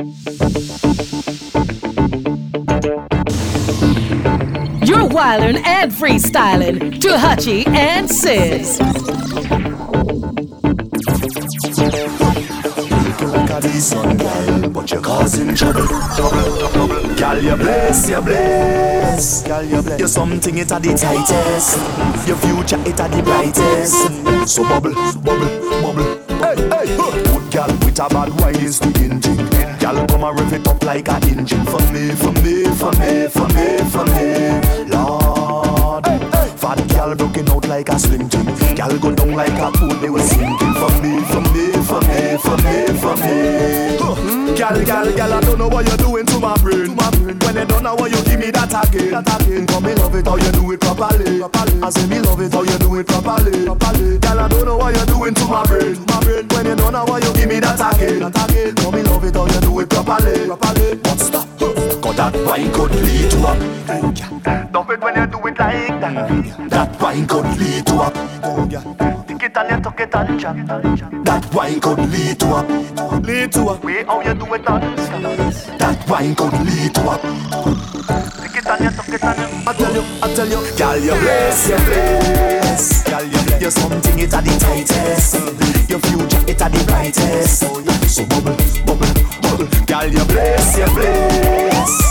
You're wildin' and freestyling to Hutchie and Sis. but you're causing trouble. Girl, you bless, you bless. Girl, you bless. You're something it at the tightest. Your future it at the brightest. So bubble, bubble, bubble. Hey, hey, huh. good girl with a bad wine is the engine. Girl, come and rev it up like a engine for me, for me, for me, for me, for me. Lord, fat girl broken out like a slim thing. Girl go down like a pool, they were sinking for me, for me, for me, for me, for me. Gal, gal, gal, I don't know what you're doing to my brain. To my brain. When you don't know what you give me that again. That again. Come me love it how you do it properly. properly. I say me love it how you do it properly. properly. Gal, I don't know what you're doing to my brain. To my brain. When you don't know what you give me that again. That again. Come me love it how you do it properly. properly. Stop. Cause that wine could lead to a Love it when you do it like that That wine could lead to a Tick it and you tuck it and chat That wine could lead to a Lead to a Way how you do it dance That wine could lead to a Tick it and you tuck it and I tell you, I tell you. Girl, you bless, you bless. Girl, you bless. You're something it at the tightest. Your future it at the brightest. So bubble, bubble, bubble. Girl, you bless, you bless.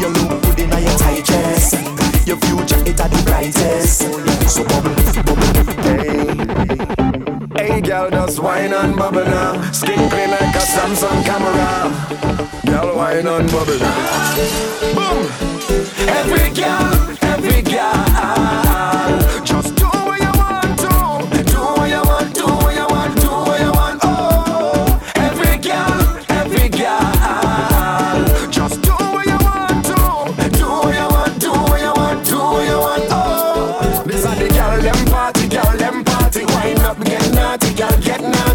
You look good in your tight dress Your future it at the brightest. So bubble, bubble, hey Hey girl, just wine and bubble now. Skin clean like a Samsung camera. Girl, wine and bubble now. Boom! Every girl, every girl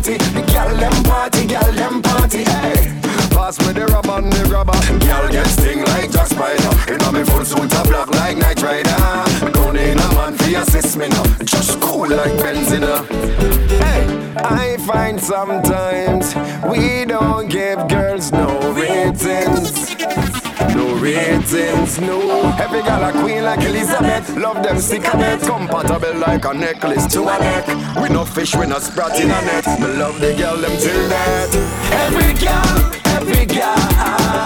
naughty The girl them party, girl them party Hey, pass me the rubber and the rubber. Girl get sting like Jack Spider. Know me full suit a black like Knight Rider. Don't need a man for assist me now. Just cool like Benzina. Hey, I find sometimes We don't give girls no ratings no ratings, no. Every girl a queen like Elizabeth. Love them sick of it. Compatible like a necklace to a neck. We no fish, we no sprat in a net. Me love the girl them till that. Every girl, every girl.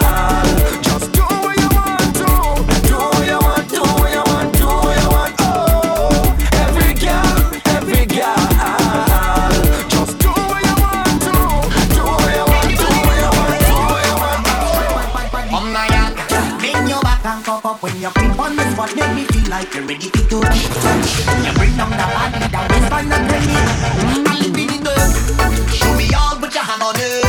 You creep on the spot. Make me feel like you're ready to go. You bring down the body, down the spine and bring it. I'll be the girl. Show me all, put your hand on it.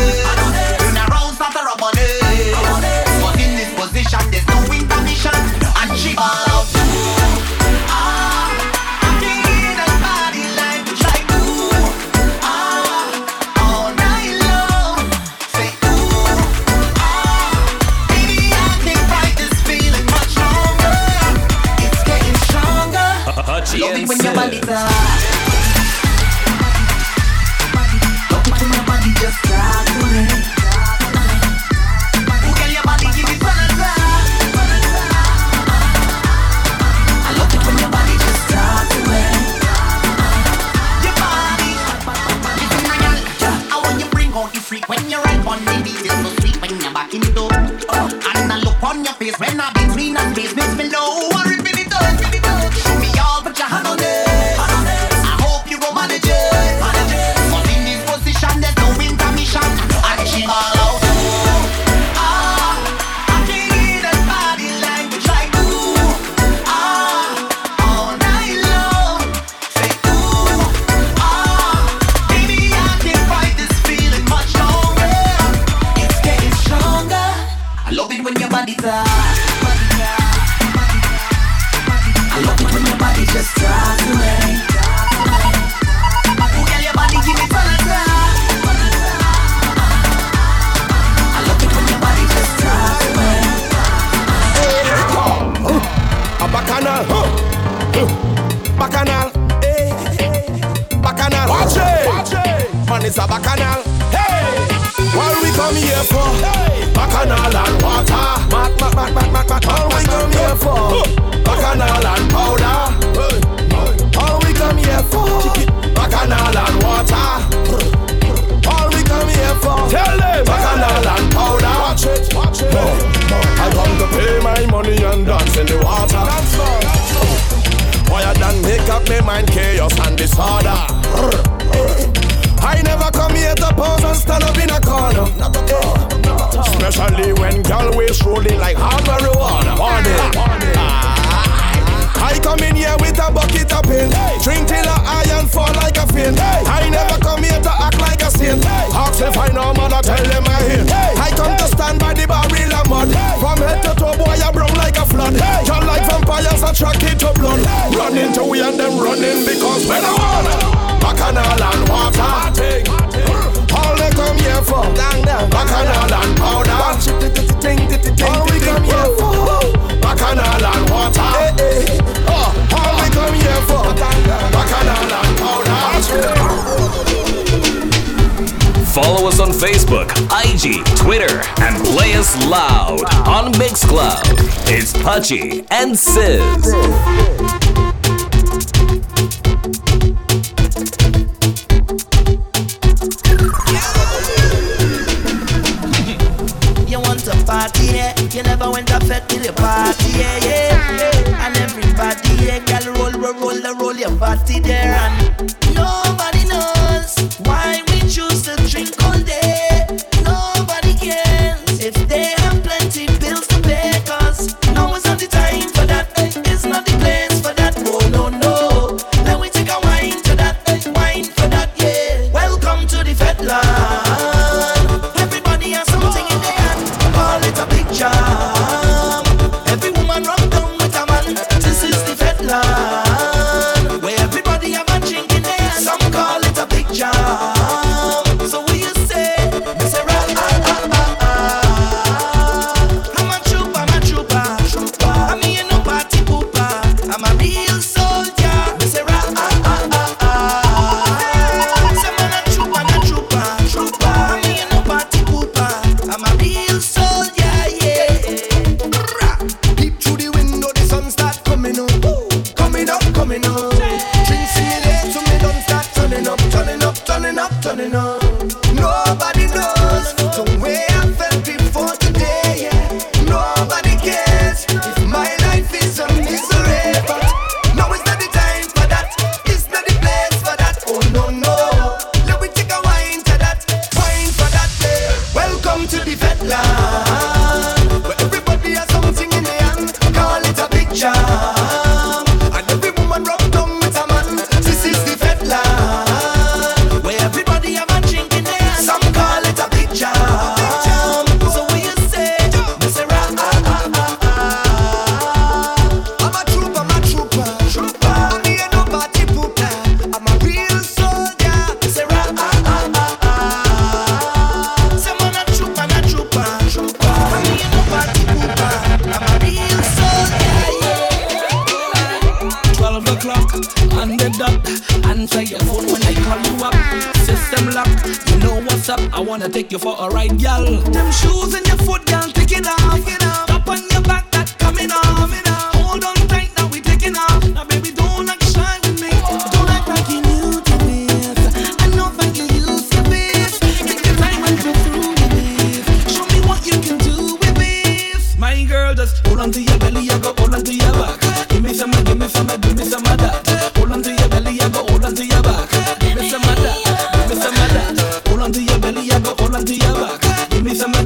Follow us on Facebook, IG, Twitter, and play us loud on Mixcloud. It's Pudgy and Sizz. party, yeah. You never went to fed till your party, yeah, yeah, yeah. And everybody, yeah, girl, roll, roll, roll, roll your party there. And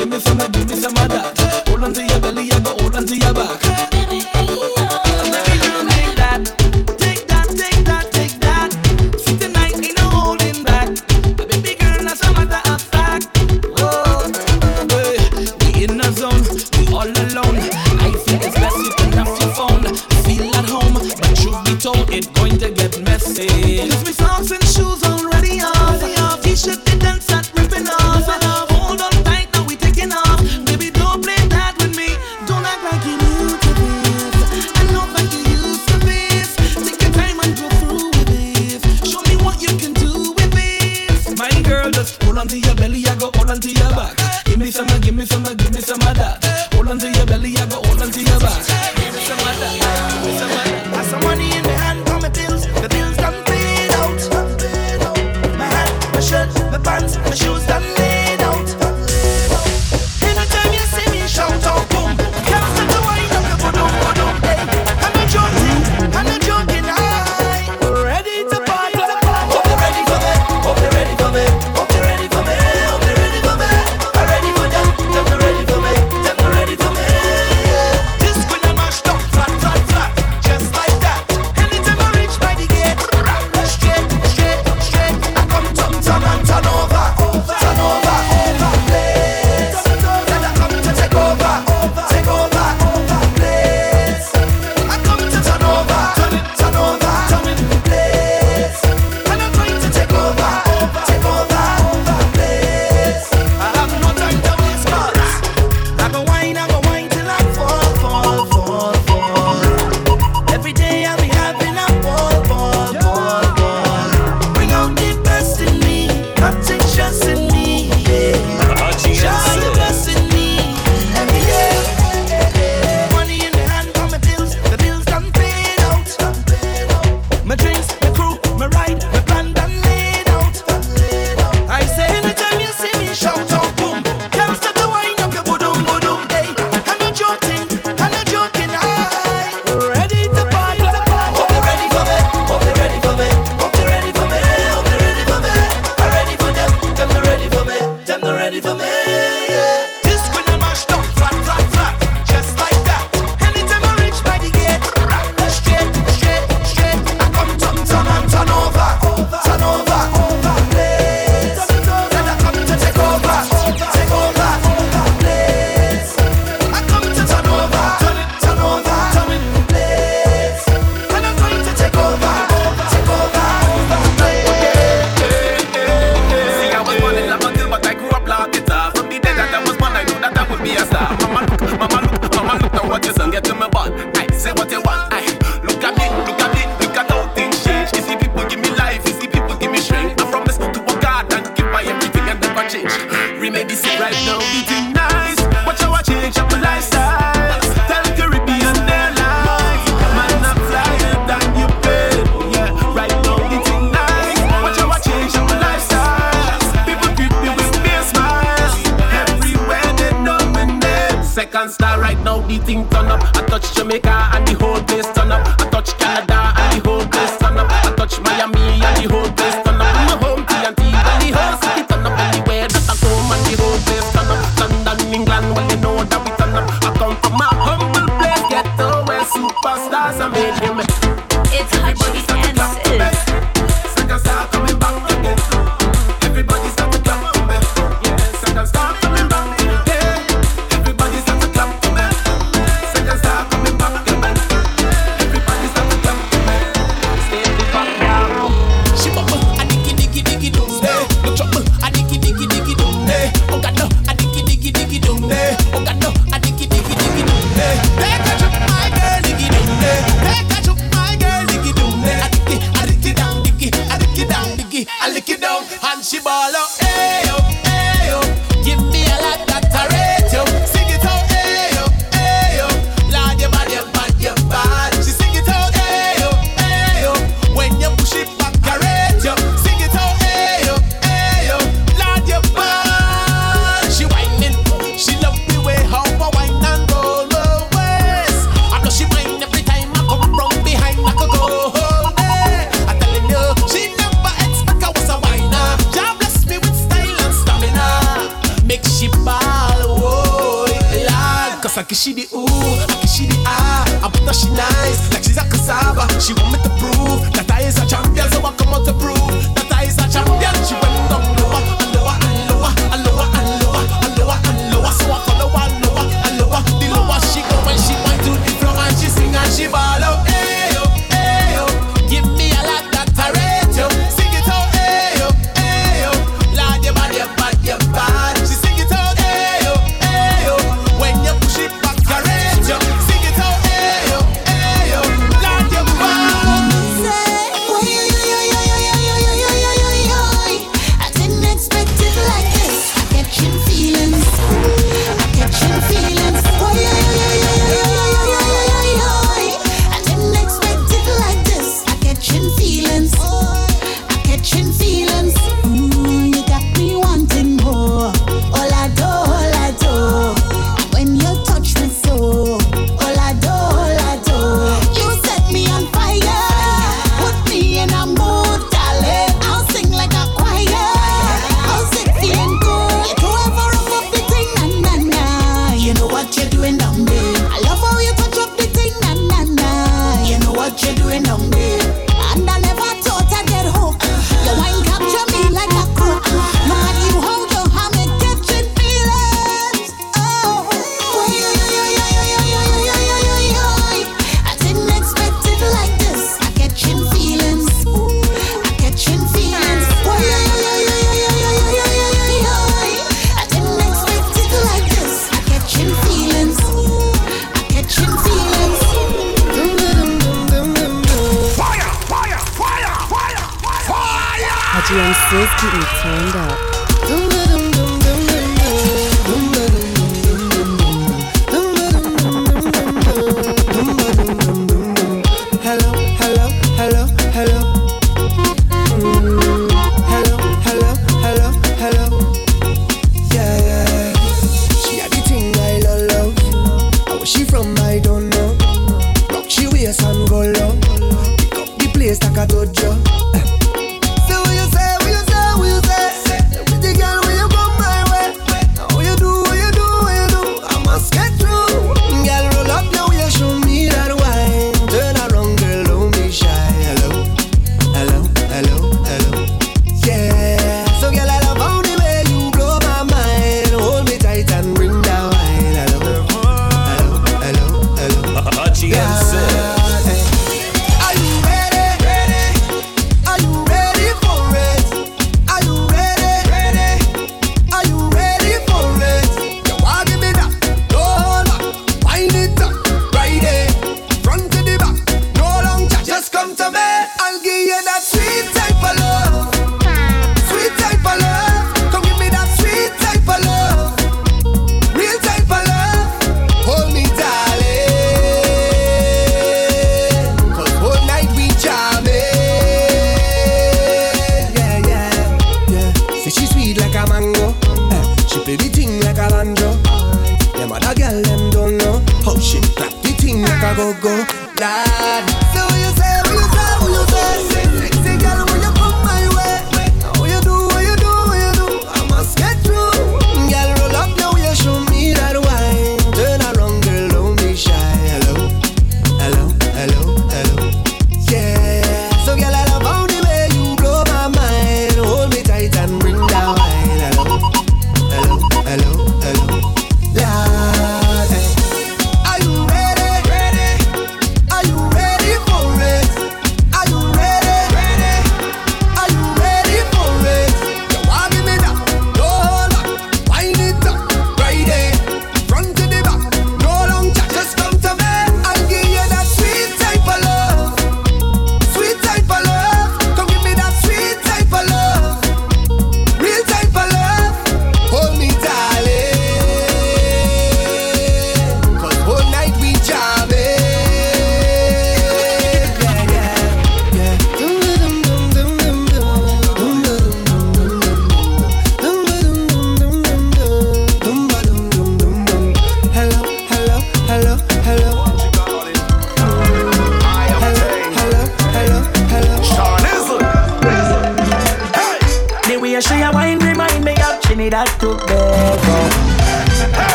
give me for my, give me some of that.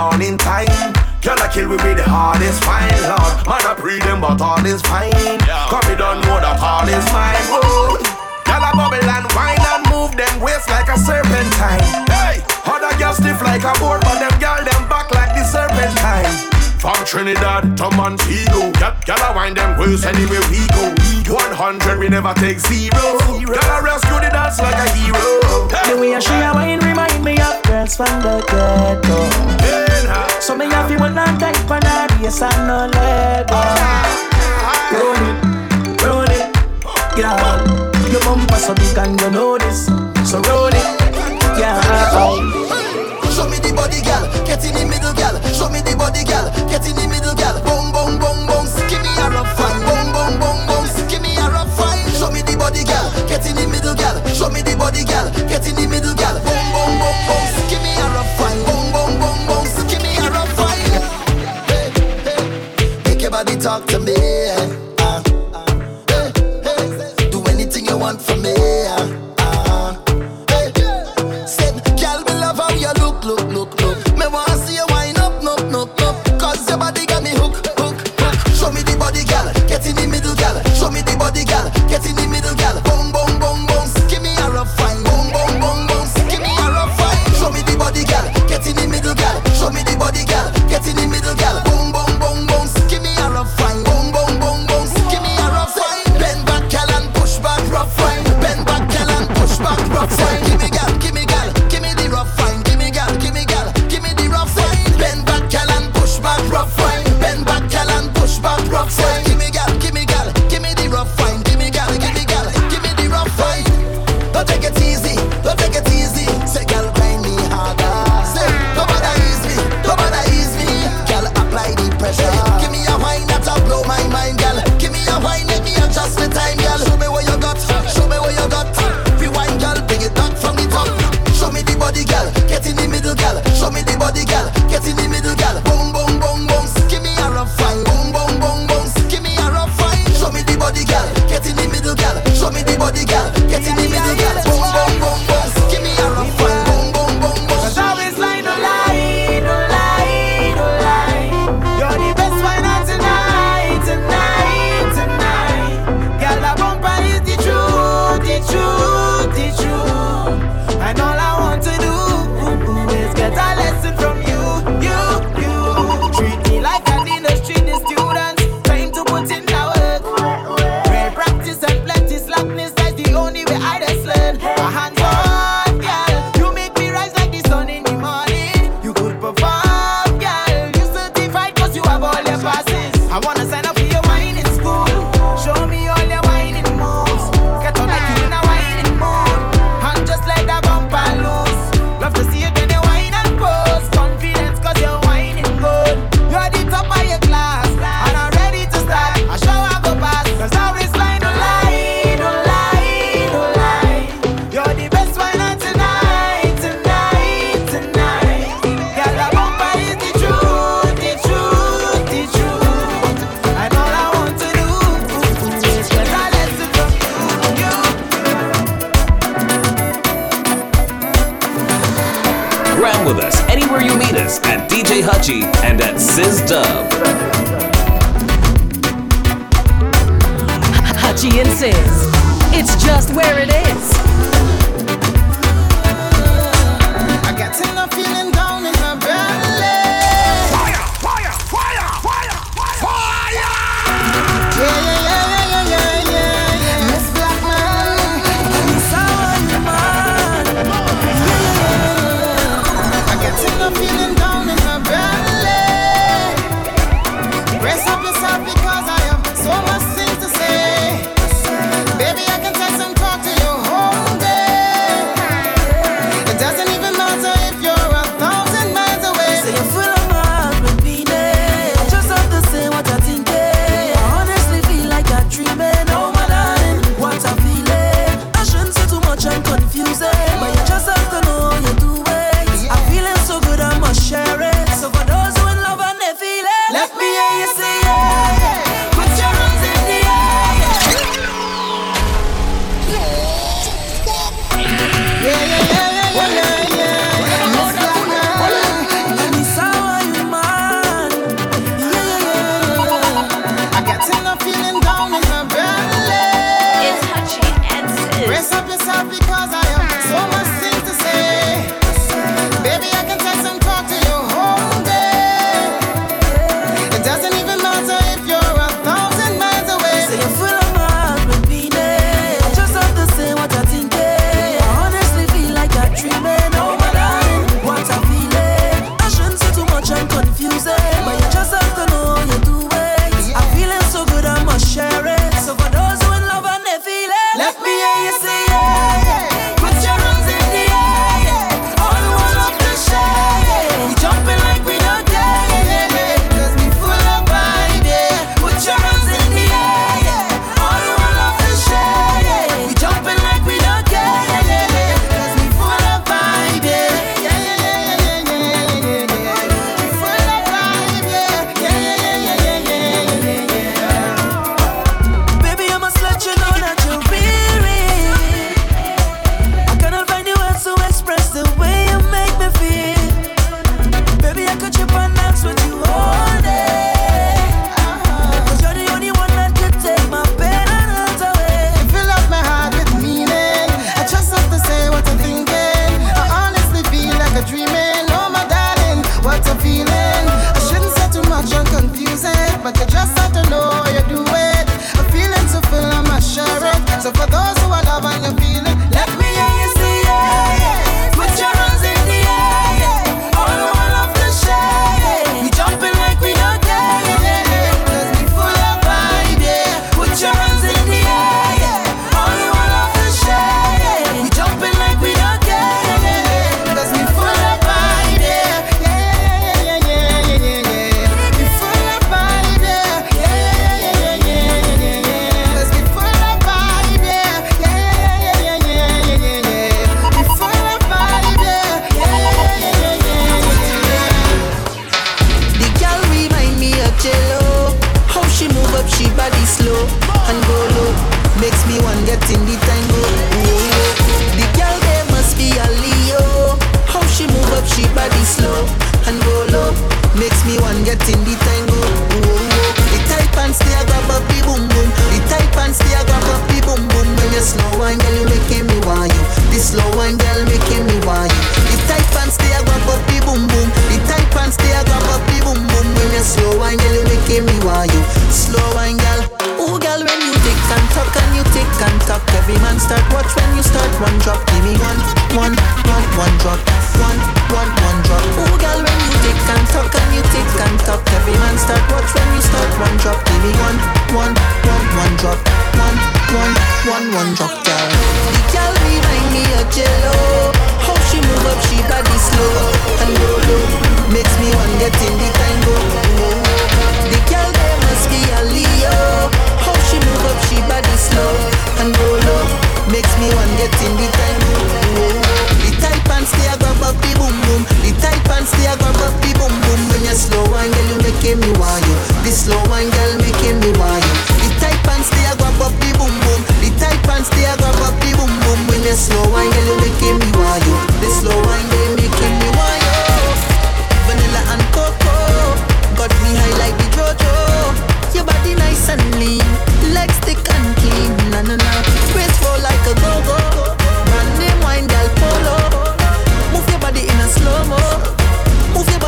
Morning time. Girl, I kill we with the hardest fine, Lord. Man, I breathe them, but all is fine. Cause me don't know that all is mine. Whoa. Girl, I bubble and wine and move them waist like a serpentine. Hey, other girls stiff like a board, but them girl them back like the serpentine. From Trinidad to Montego, girl, girl, I wind them waist anywhere we go. 100, we never take zero. Girl, I rescue the dance like a hero. The way she a wine remind me of girls from the ghetto. So me happy when I take for that, yes I no Lego. Roll it, roll it, girl. Your bumper so big and you know this, so roll it, girl. Show me the body, girl. Get in the middle, girl. Show me the body, girl. Get in the middle, girl. Boom, boom, boom, boom. Give me a rough fine. Boom, boom, boom, boom. Give me a rough fine. Show me the body, girl. Get in the middle, girl. Show me the body, girl. Get in the middle, talk to me. The girl remind me of Jello. How she move up, she body slow and low low. Makes me. The girl there must be. How she move up, she body slow and low low. Makes me want get in the tango. The tight pants they grab up the boom boom. The tight pants they grab up the boom boom. When you slow wine, girl, you making me. This slow wine, girl, making me. The tight pants they grab up the boom boom. And stay, I grab up the boom boom When you slow wine, girl, you making me want you The slow wine, they making me want you Vanilla and cocoa Got me high like the Jojo. Your body nice and lean Legs thick and clean. Na na na Graceful like a go-go.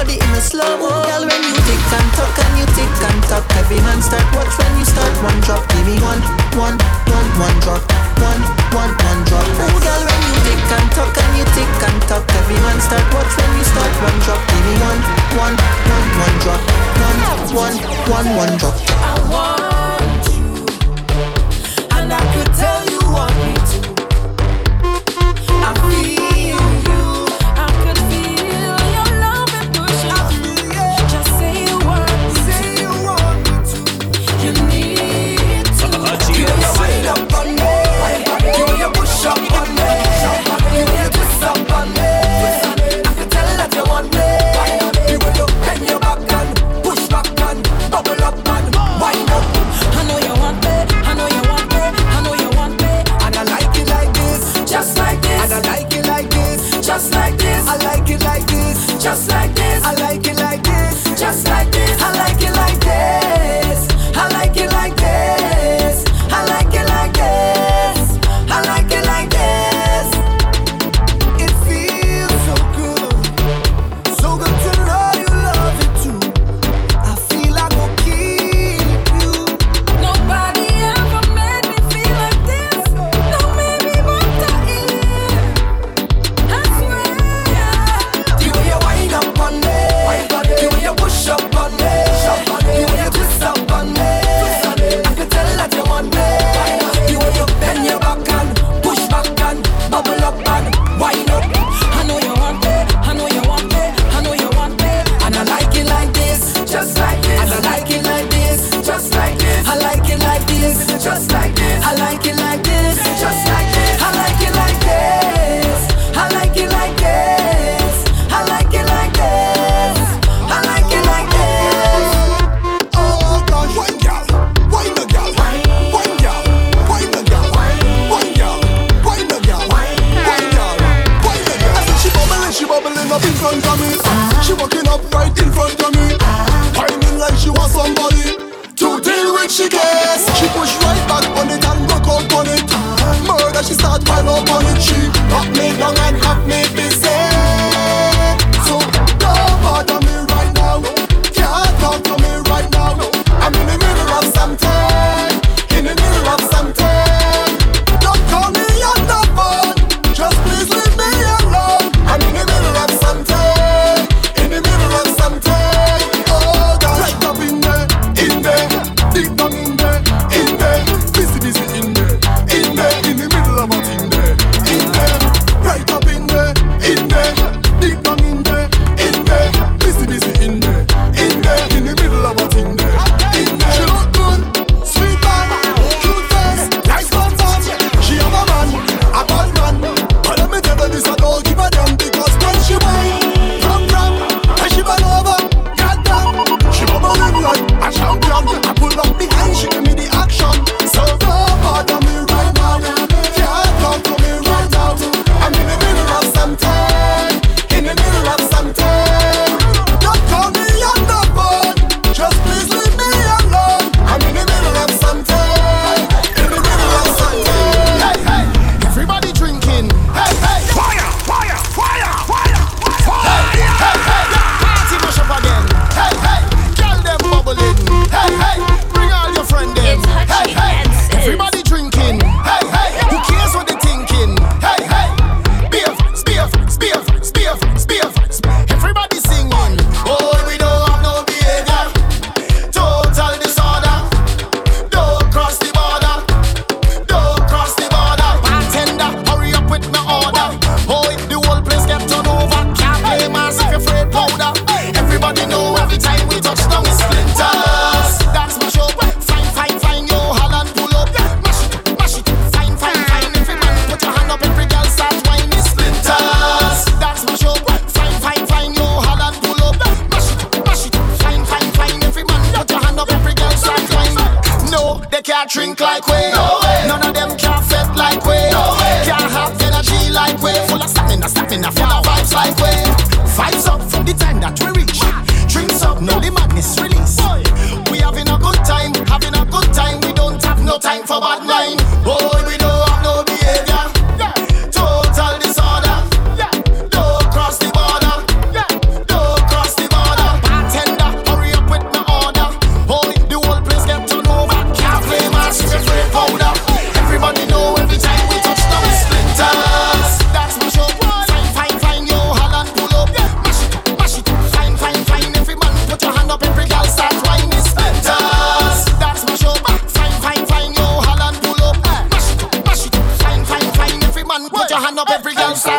body in a slow mo. Girl, when you tick and talk, and you tick and tuck, every man start watch when you start one drop. Give me one, one, one, one drop, one, one, one drop. Oh, girl, when you tick and talk, and you tick and tuck, every man start watch when you start one drop. Give me one, one, one, one drop, one, one, one, one drop. I want. me. She walking up right in front of me. Timing like she was somebody to deal with. She gets. She push right back on it and broke out on it. Murder. She start pile up on it. She got me down and have me busy.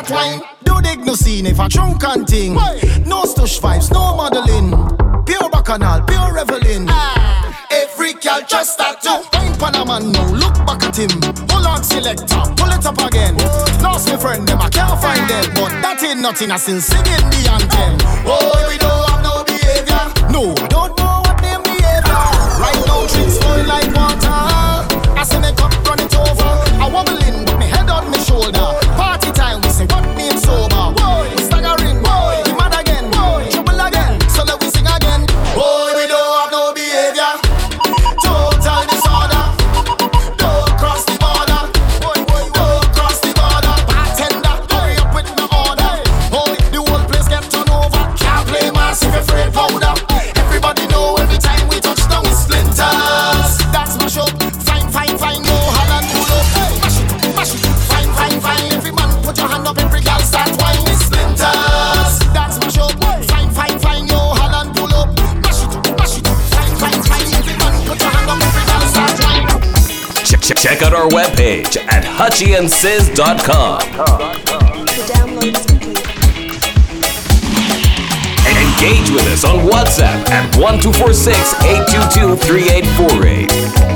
that wine. Do dig no scene if I drunk and ting. No stush vibes, no modeling. Pure bacchanal, pure reveling. Ah. Every girl just that. to Ain't Panama now, look back at him. Pull out selector, pull it up again. Lost my friend, them I can't find them. But that ain't nothing, I still singing the anthem. Oh, we don't have no behavior. No, I don't know what them behavior. Right now, drinks boil like water. I see me cup run it over. I wobble in, but me head on me shoulder. Check out our webpage at hutchieandsiz.com. Engage with us on WhatsApp at 1246 822 3848.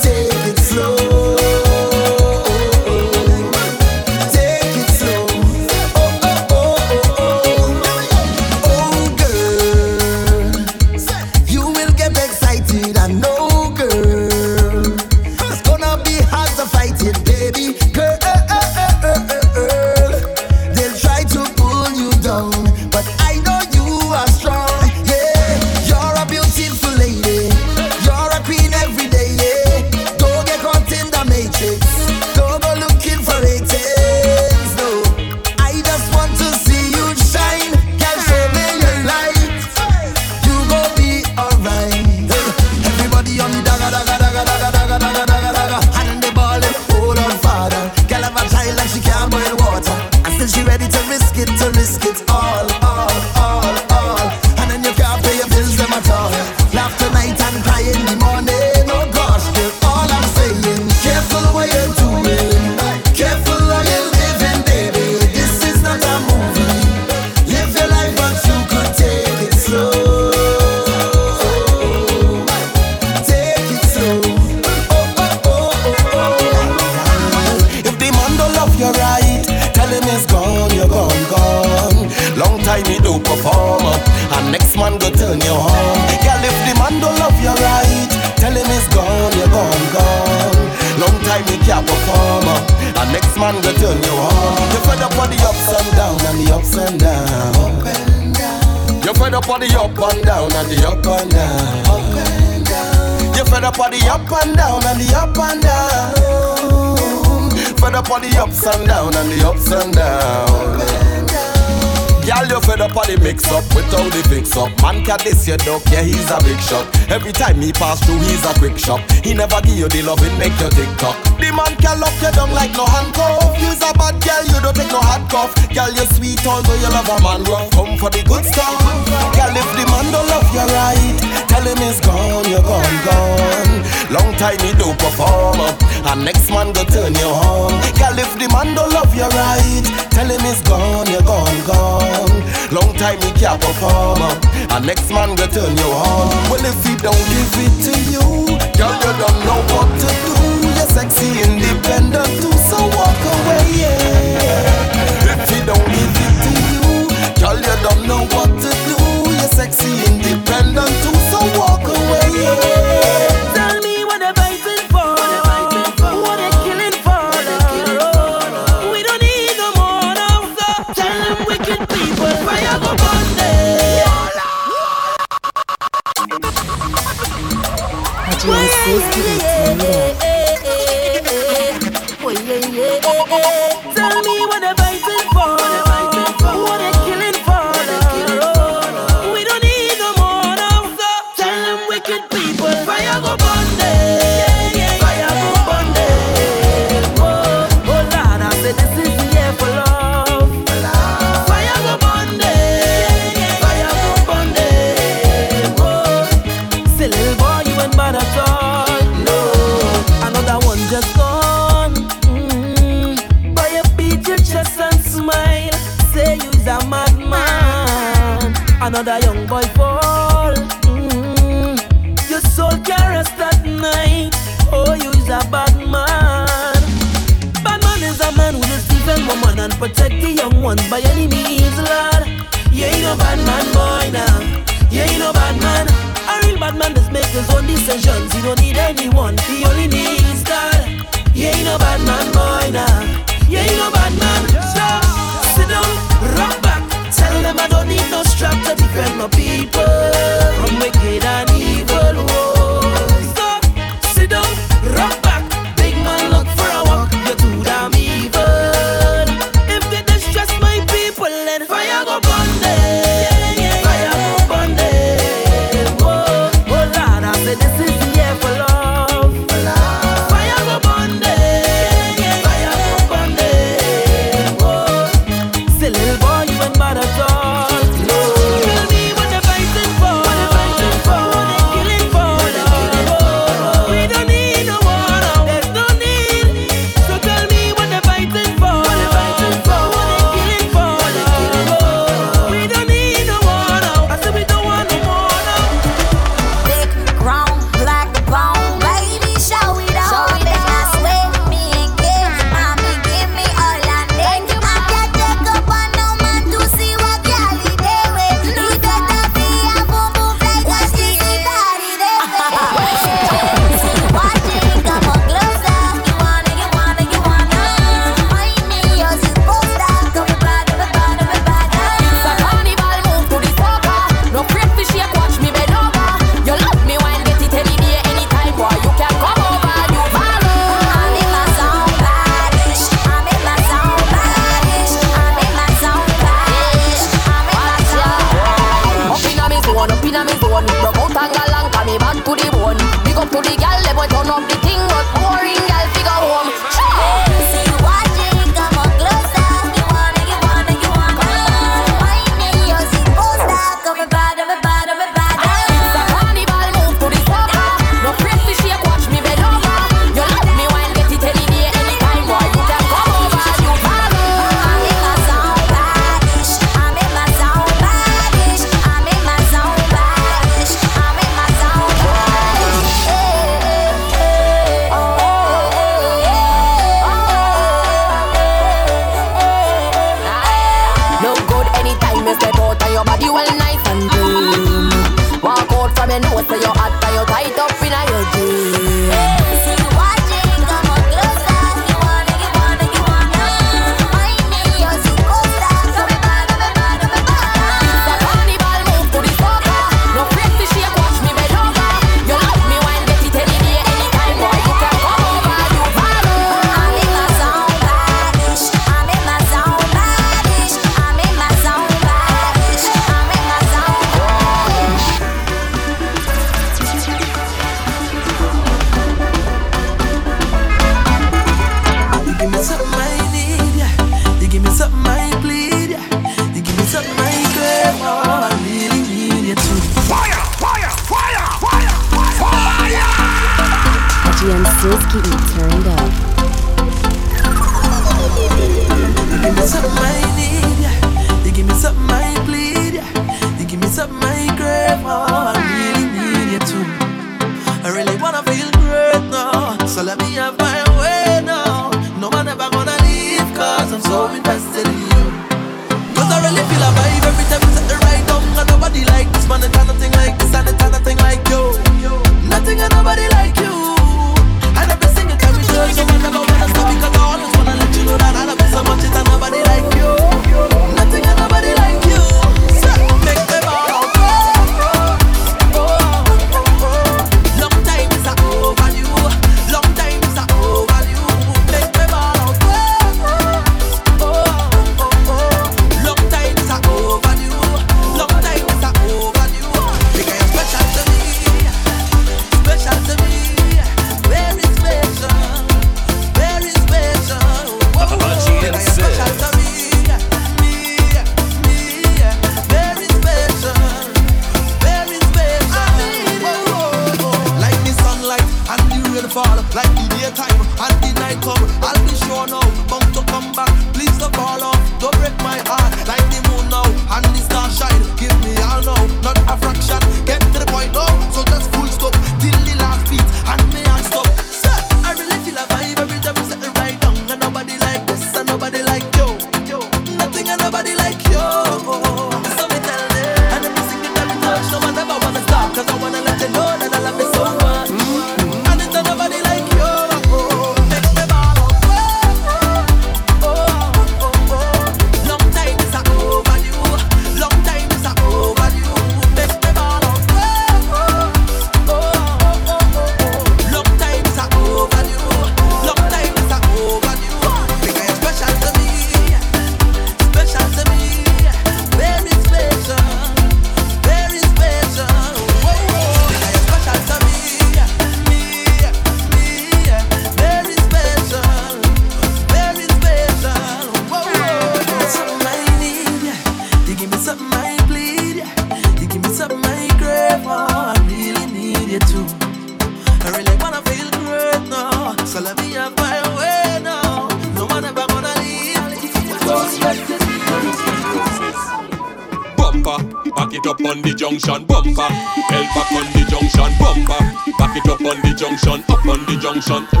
function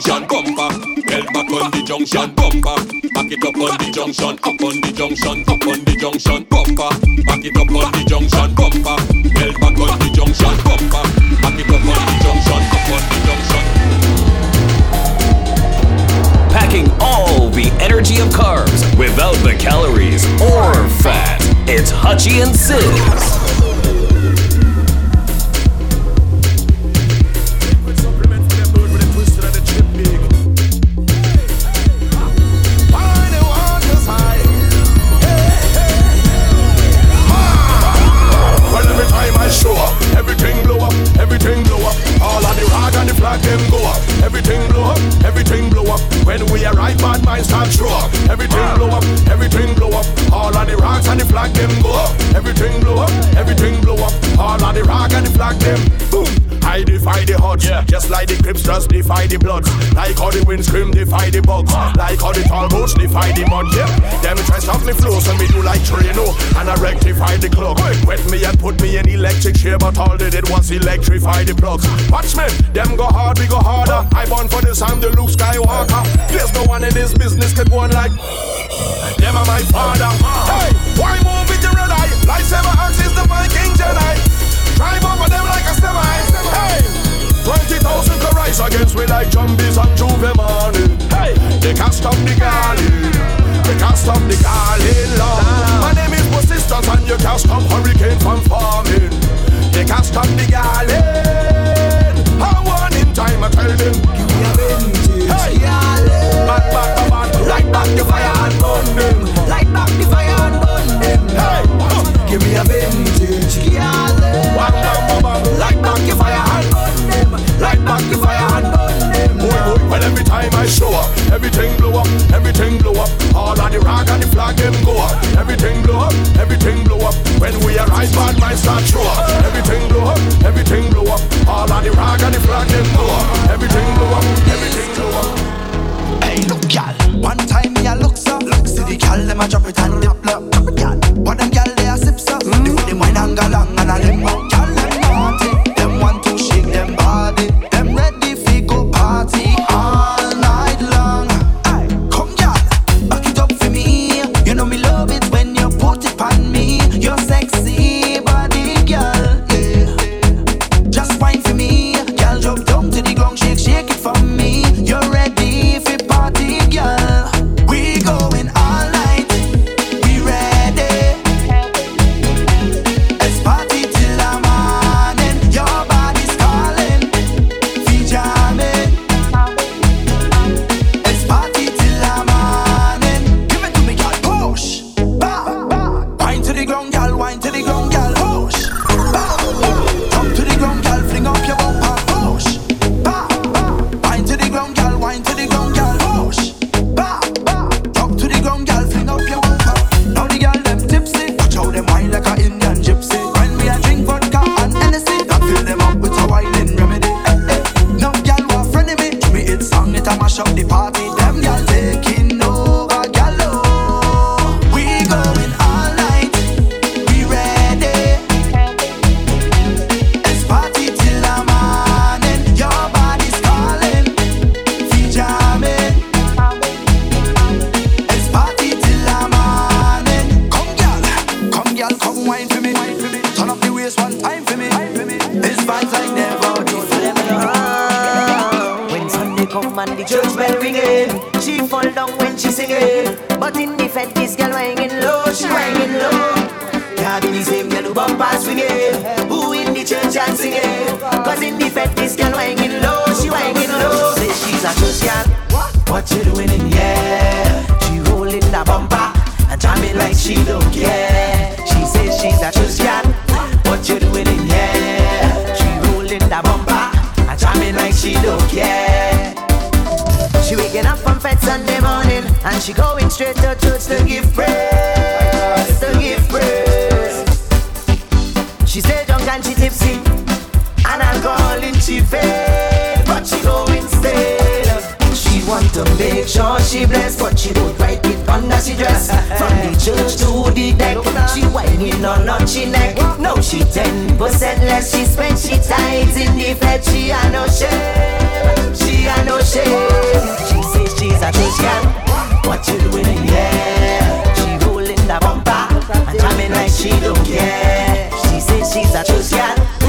junction bumper. Belt back on the junction bumper. Back it up on the junction, up on the junction, up on the junction bumper. Back it up on the junction bumper. Belt back on the junction bumper. Back it up on the junction, up on the junction. Packing all the energy of carbs without the calories or fat. It's Hutchie and Sis. The Crips just defy the bloods. Like how the wind scream defy the bugs. Like how the tall boats defy the mud, yeah. Them try stop me flow, so me do like Trino and I rectify the clock. Wet me and put me in electric chair, but all they did was electrify the plugs. Watch me, them go hard, we go harder. I born for this, I'm the Luke Skywalker. There's no one in this business could go on like them are my father. Hey, why move with the red eye? Lightsaber axe is the Viking Jedi. Drive over them like a semi. Hey, 20,000 could rise against me like zombies on J'ouvert morning. Hey, they can't stop the garden. They can't stop the garden, Lord. Ah. My name is Persistence and you can't stop hurricane from forming. They can't stop the garden. I want in time, I tell them. Give me a vintage. Hey, back, back, back, back. Light back the fire and burn them. Light back the fire and burn them. Hey, give me a bang. Light back the fire and burn them. Light back the fire and burn them. Boy, boy, well every time I show up, everything blow up, everything blow up. All of the rock and the flag them go up. Everything blow up, everything blow up. When we arrive, bad minds start show up. Everything blow up, everything blow up. All of the rock and the flag them go up. Everything blow up, everything blow up. Hey, look, gal. One time me a look so, look see the gal them a drop it and dip look. Gal, one them gal they a sip so, mm. the way them wine and go long and a limbo. She's a church girl, what you doing in here? She rolling the bumper and jamming like she don't care. She says she's a church girl, what you doing in here? She rolling the bumper and jamming like she don't care. She waking up from fed Sunday morning and she going straight to church to give praise, she blessed, but she don't write it under she dress. From the church to the deck, she whining on on she neck. No, she ten percent less. She spend she tides in the fed. She a no shame, she a no shame. She says she's a church girl. What you doing in here? She rolling the bumper and jamming like she don't care. She says she's a church girl.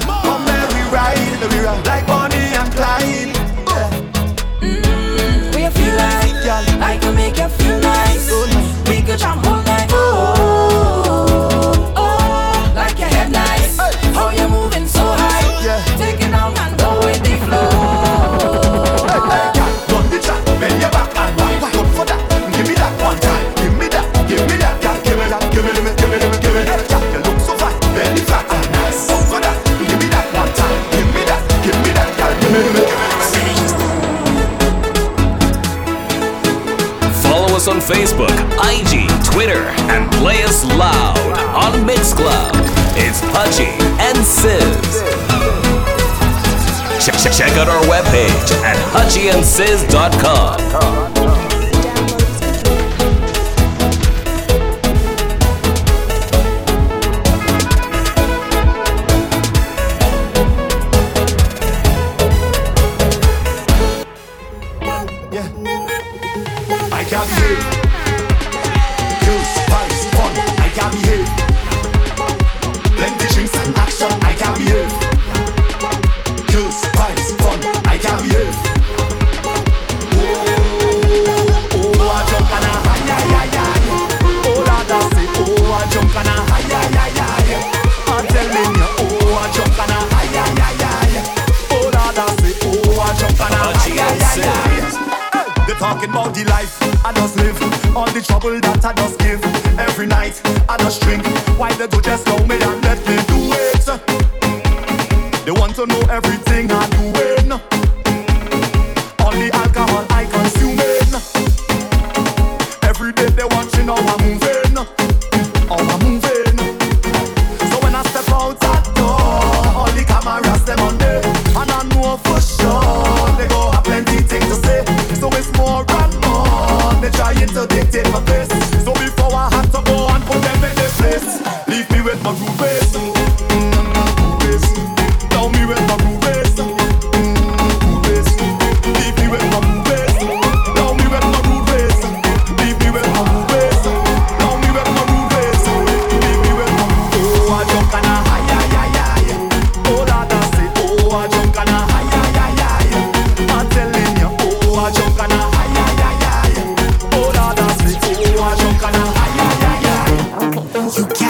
Come we ride, we like Bonnie and Clyde. Mm. Feel like, I can make you feel nice. Oh, we could jump. Twitter and play us loud on Mixcloud. It's Pudgy and Sizz. Check, check, check out our webpage at hutchyandsizz.com. that I just give every night. I just drink. Why the do just know me? you can't.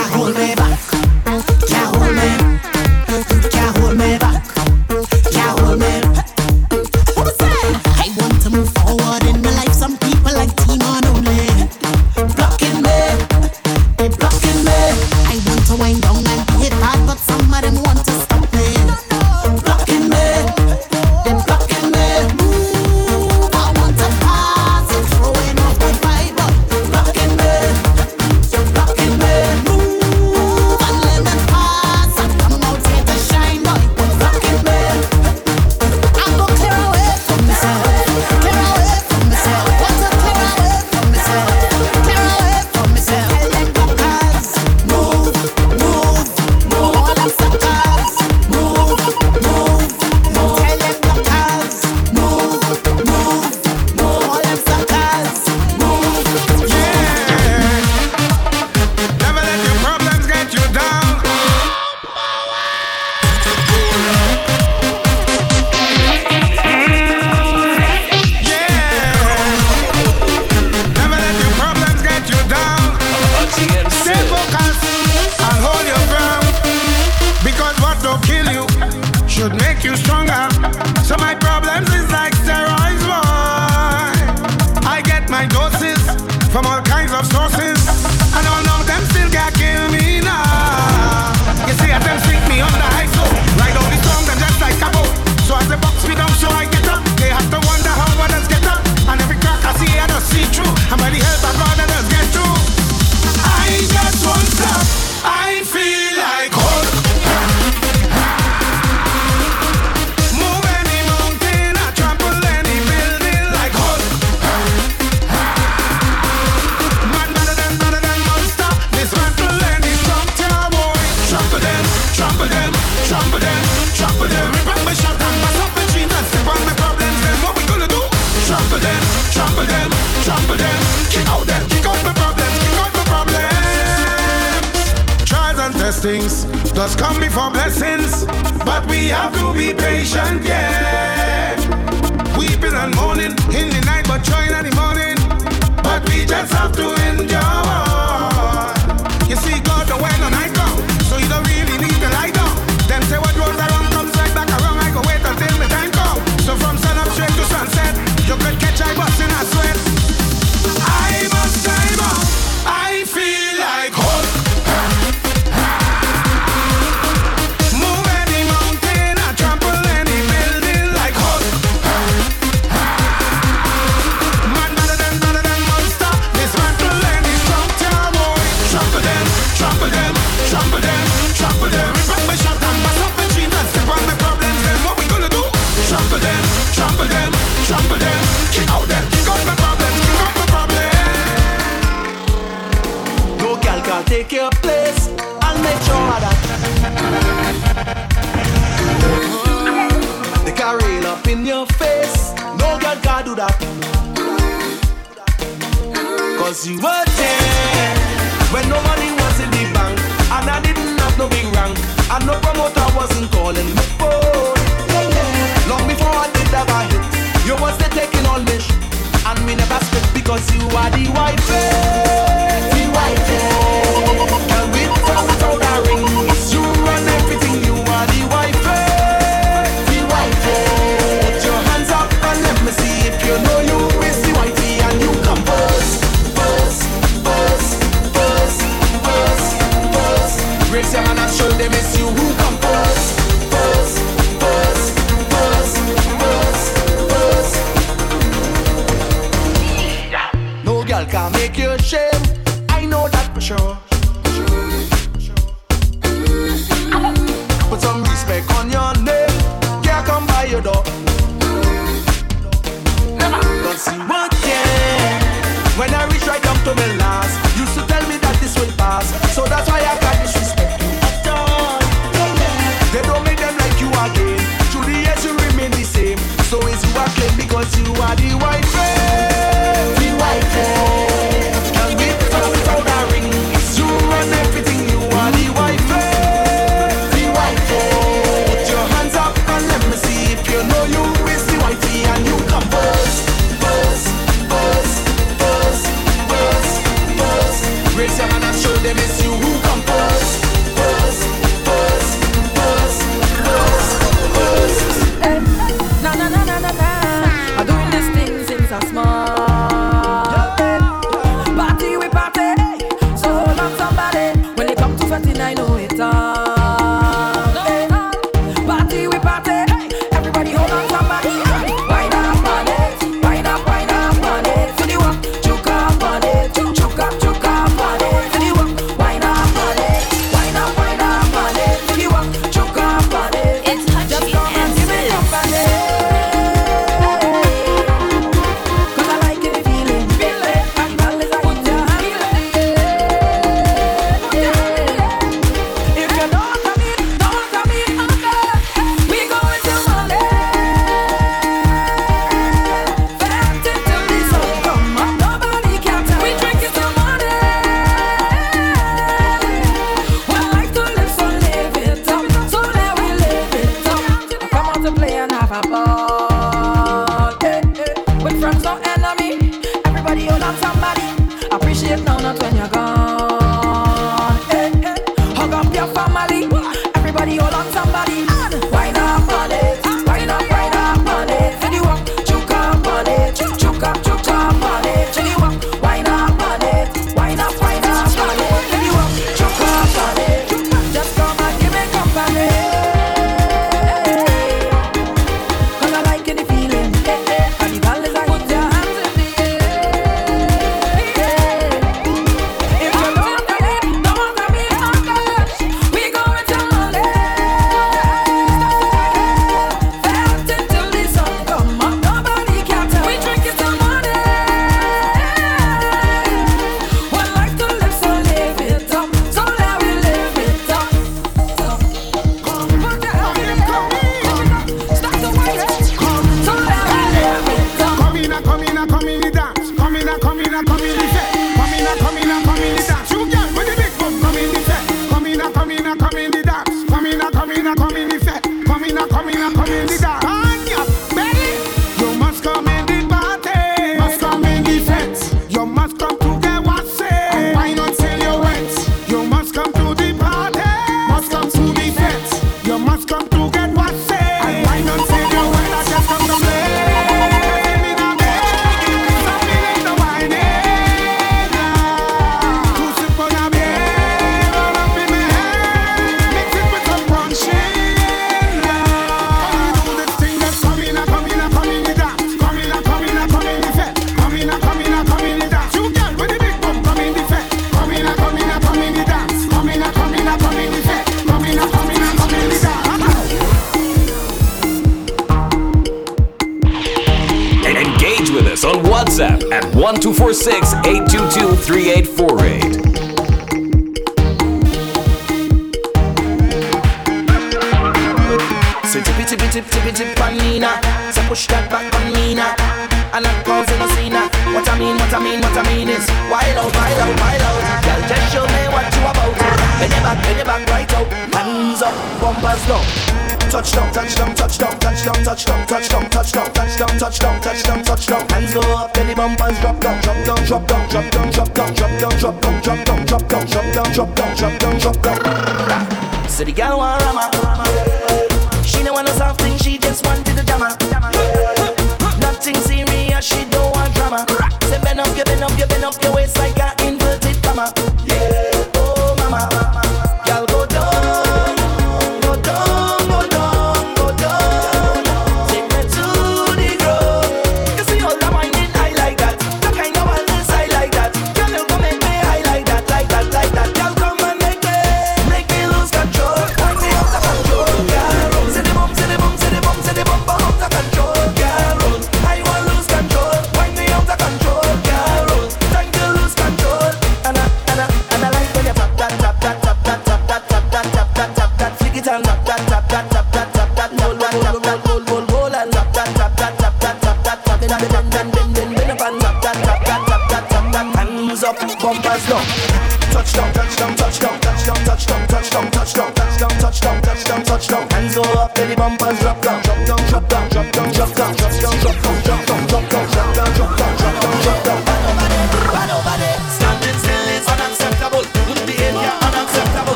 on me. Everybody hold on somebody. Appreciate now, not when you're gone.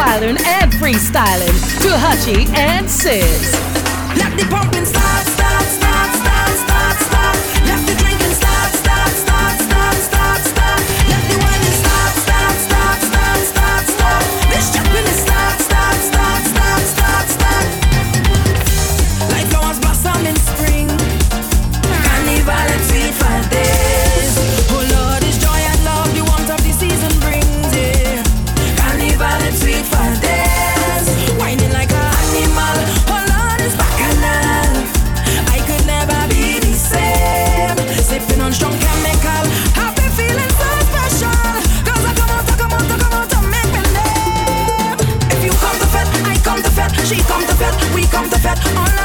wildin' and freestyling to Hutchy and Sizz. Let the pumping start. All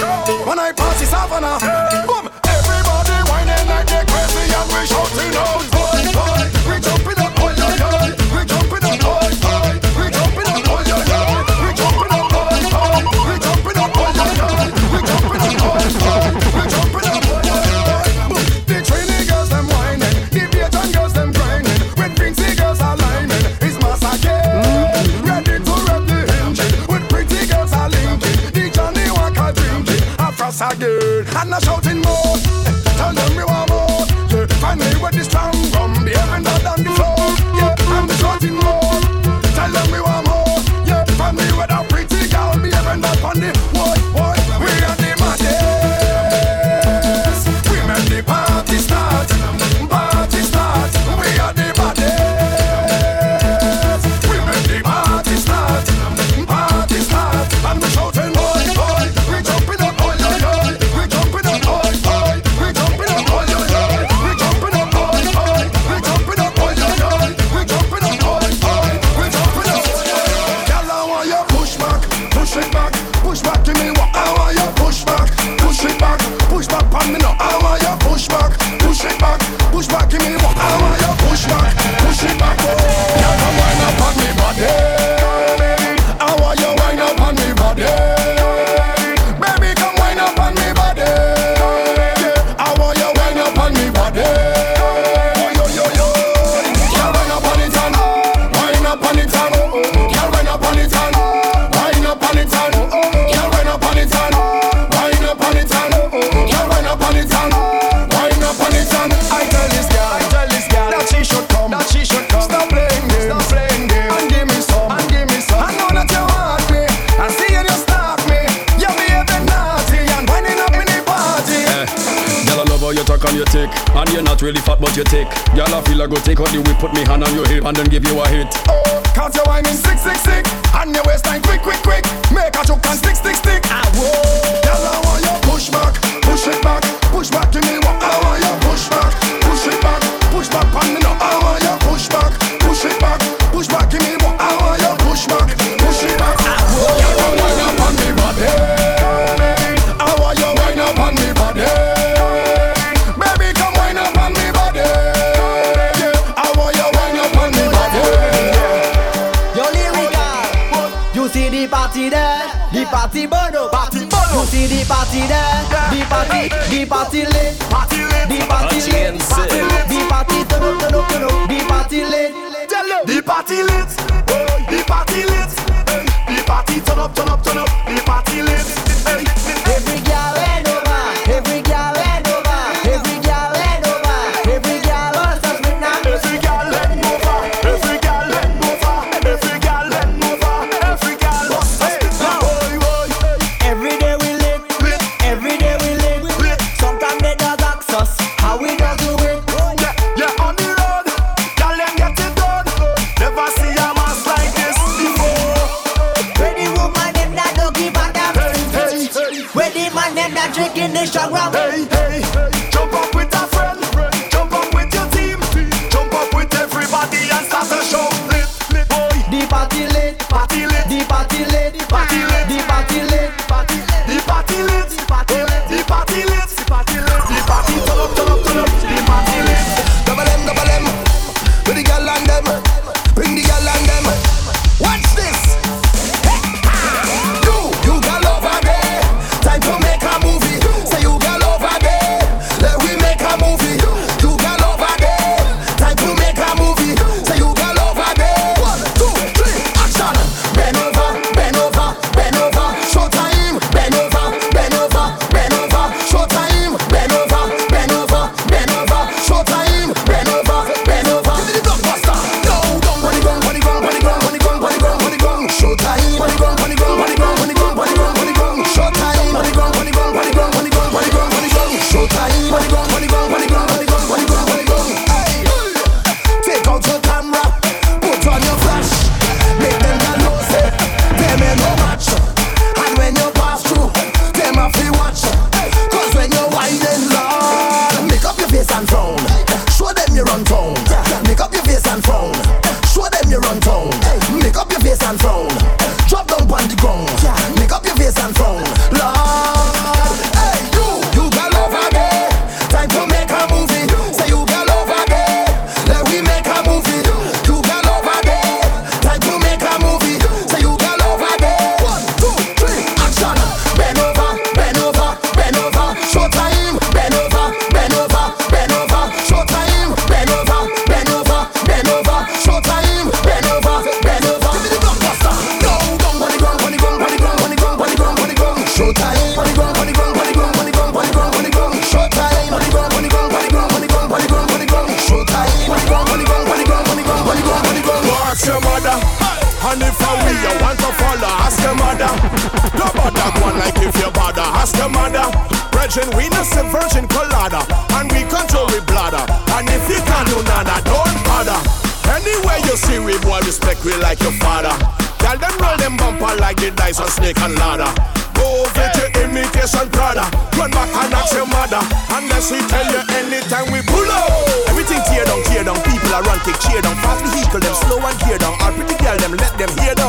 When I pass this Havana, boom, everybody whining like they're crazy and we shouting out. and then give you a hit.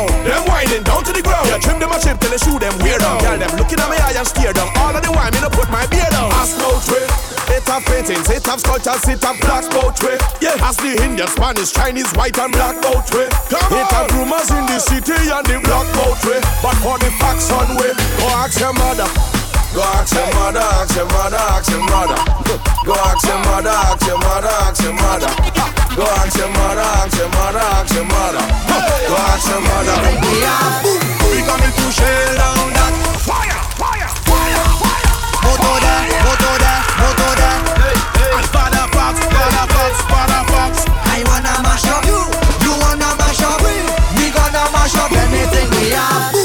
Down. Them whining down to the ground. Yeah, trim them a chip till they shoot them weird down. Girl, them looking at me eye and steer down. All of the wine, me no put my beard down. Ask no trick. It have paintings, it have sculptures, it have black way. Yeah, as the Indian, Spanish, Chinese, white and black way. Come it have rumors in the city and the black way. But for the facts on way, go ask your mother. Go ask your mother, ask your mother, ask your mother. Go ask your mother, ask your mother, ask your mother. Go ask your mother, ask your mother, ask your mother. Go ask your mother. We coming to shell down that fire, fire, fire, fire. Motoda, motoda, motoda. And father fox, father fox, father fox. I wanna mash up you, you wanna mash up we. We gonna mash up anything we have.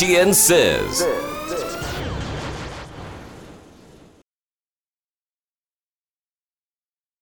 And Sizz.